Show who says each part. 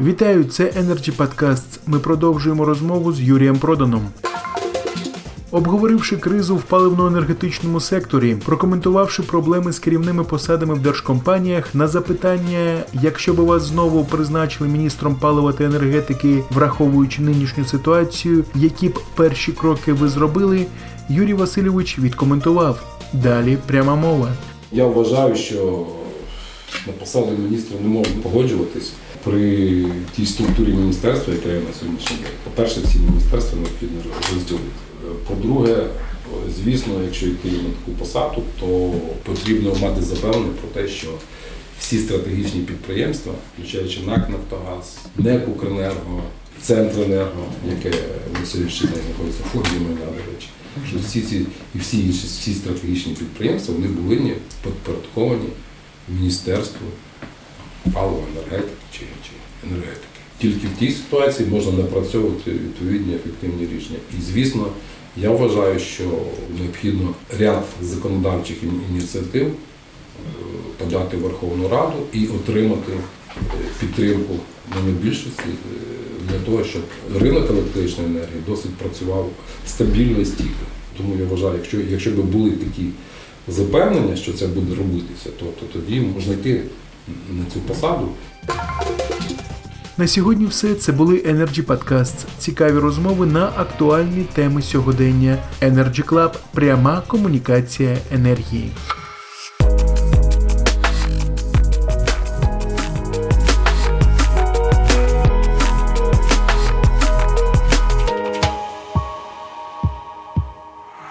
Speaker 1: Вітаю, це Energy Podcast. Ми продовжуємо розмову з Юрієм Проданом. Обговоривши кризу в паливно-енергетичному секторі, прокоментувавши проблеми з керівними посадами в держкомпаніях, на запитання, якщо би вас знову призначили міністром палива та енергетики, враховуючи нинішню ситуацію, які б перші кроки ви зробили, Юрій Васильович відкоментував. Далі пряма мова.
Speaker 2: Я вважаю, що на посаду міністра не можна погоджуватись при тій структурі міністерства, яка є на сьогоднішній день. По-перше, ці міністерства необхідно розділити. По-друге, звісно, якщо йти на таку посаду, то потрібно мати запевнення про те, що всі стратегічні підприємства, включаючи НАК Нафтогаз, НЕК Укренерго, Центренерго, яке на сьогоднішній день знаходиться в формі майна, до речі, що всі ці і всі інші всі стратегічні підприємства вони повинні підпорядковані Міністерству палива, енергетики чи, чи енергетики. Тільки в тій ситуації можна напрацьовувати відповідні ефективні рішення. І звісно, я вважаю, що необхідно ряд законодавчих ініціатив е, подати в Верховну Раду і отримати е, підтримку монобільшості е, для того, щоб ринок електричної енергії досить працював стабільно і стійко. Тому я вважаю, якщо, якщо б були такі запевнення, що це буде робитися, то, то тоді можна йти на цю посаду.
Speaker 1: На сьогодні все це були Energy Podcasts. Цікаві розмови на актуальні теми сьогодення. Energy Club – пряма комунікація енергії.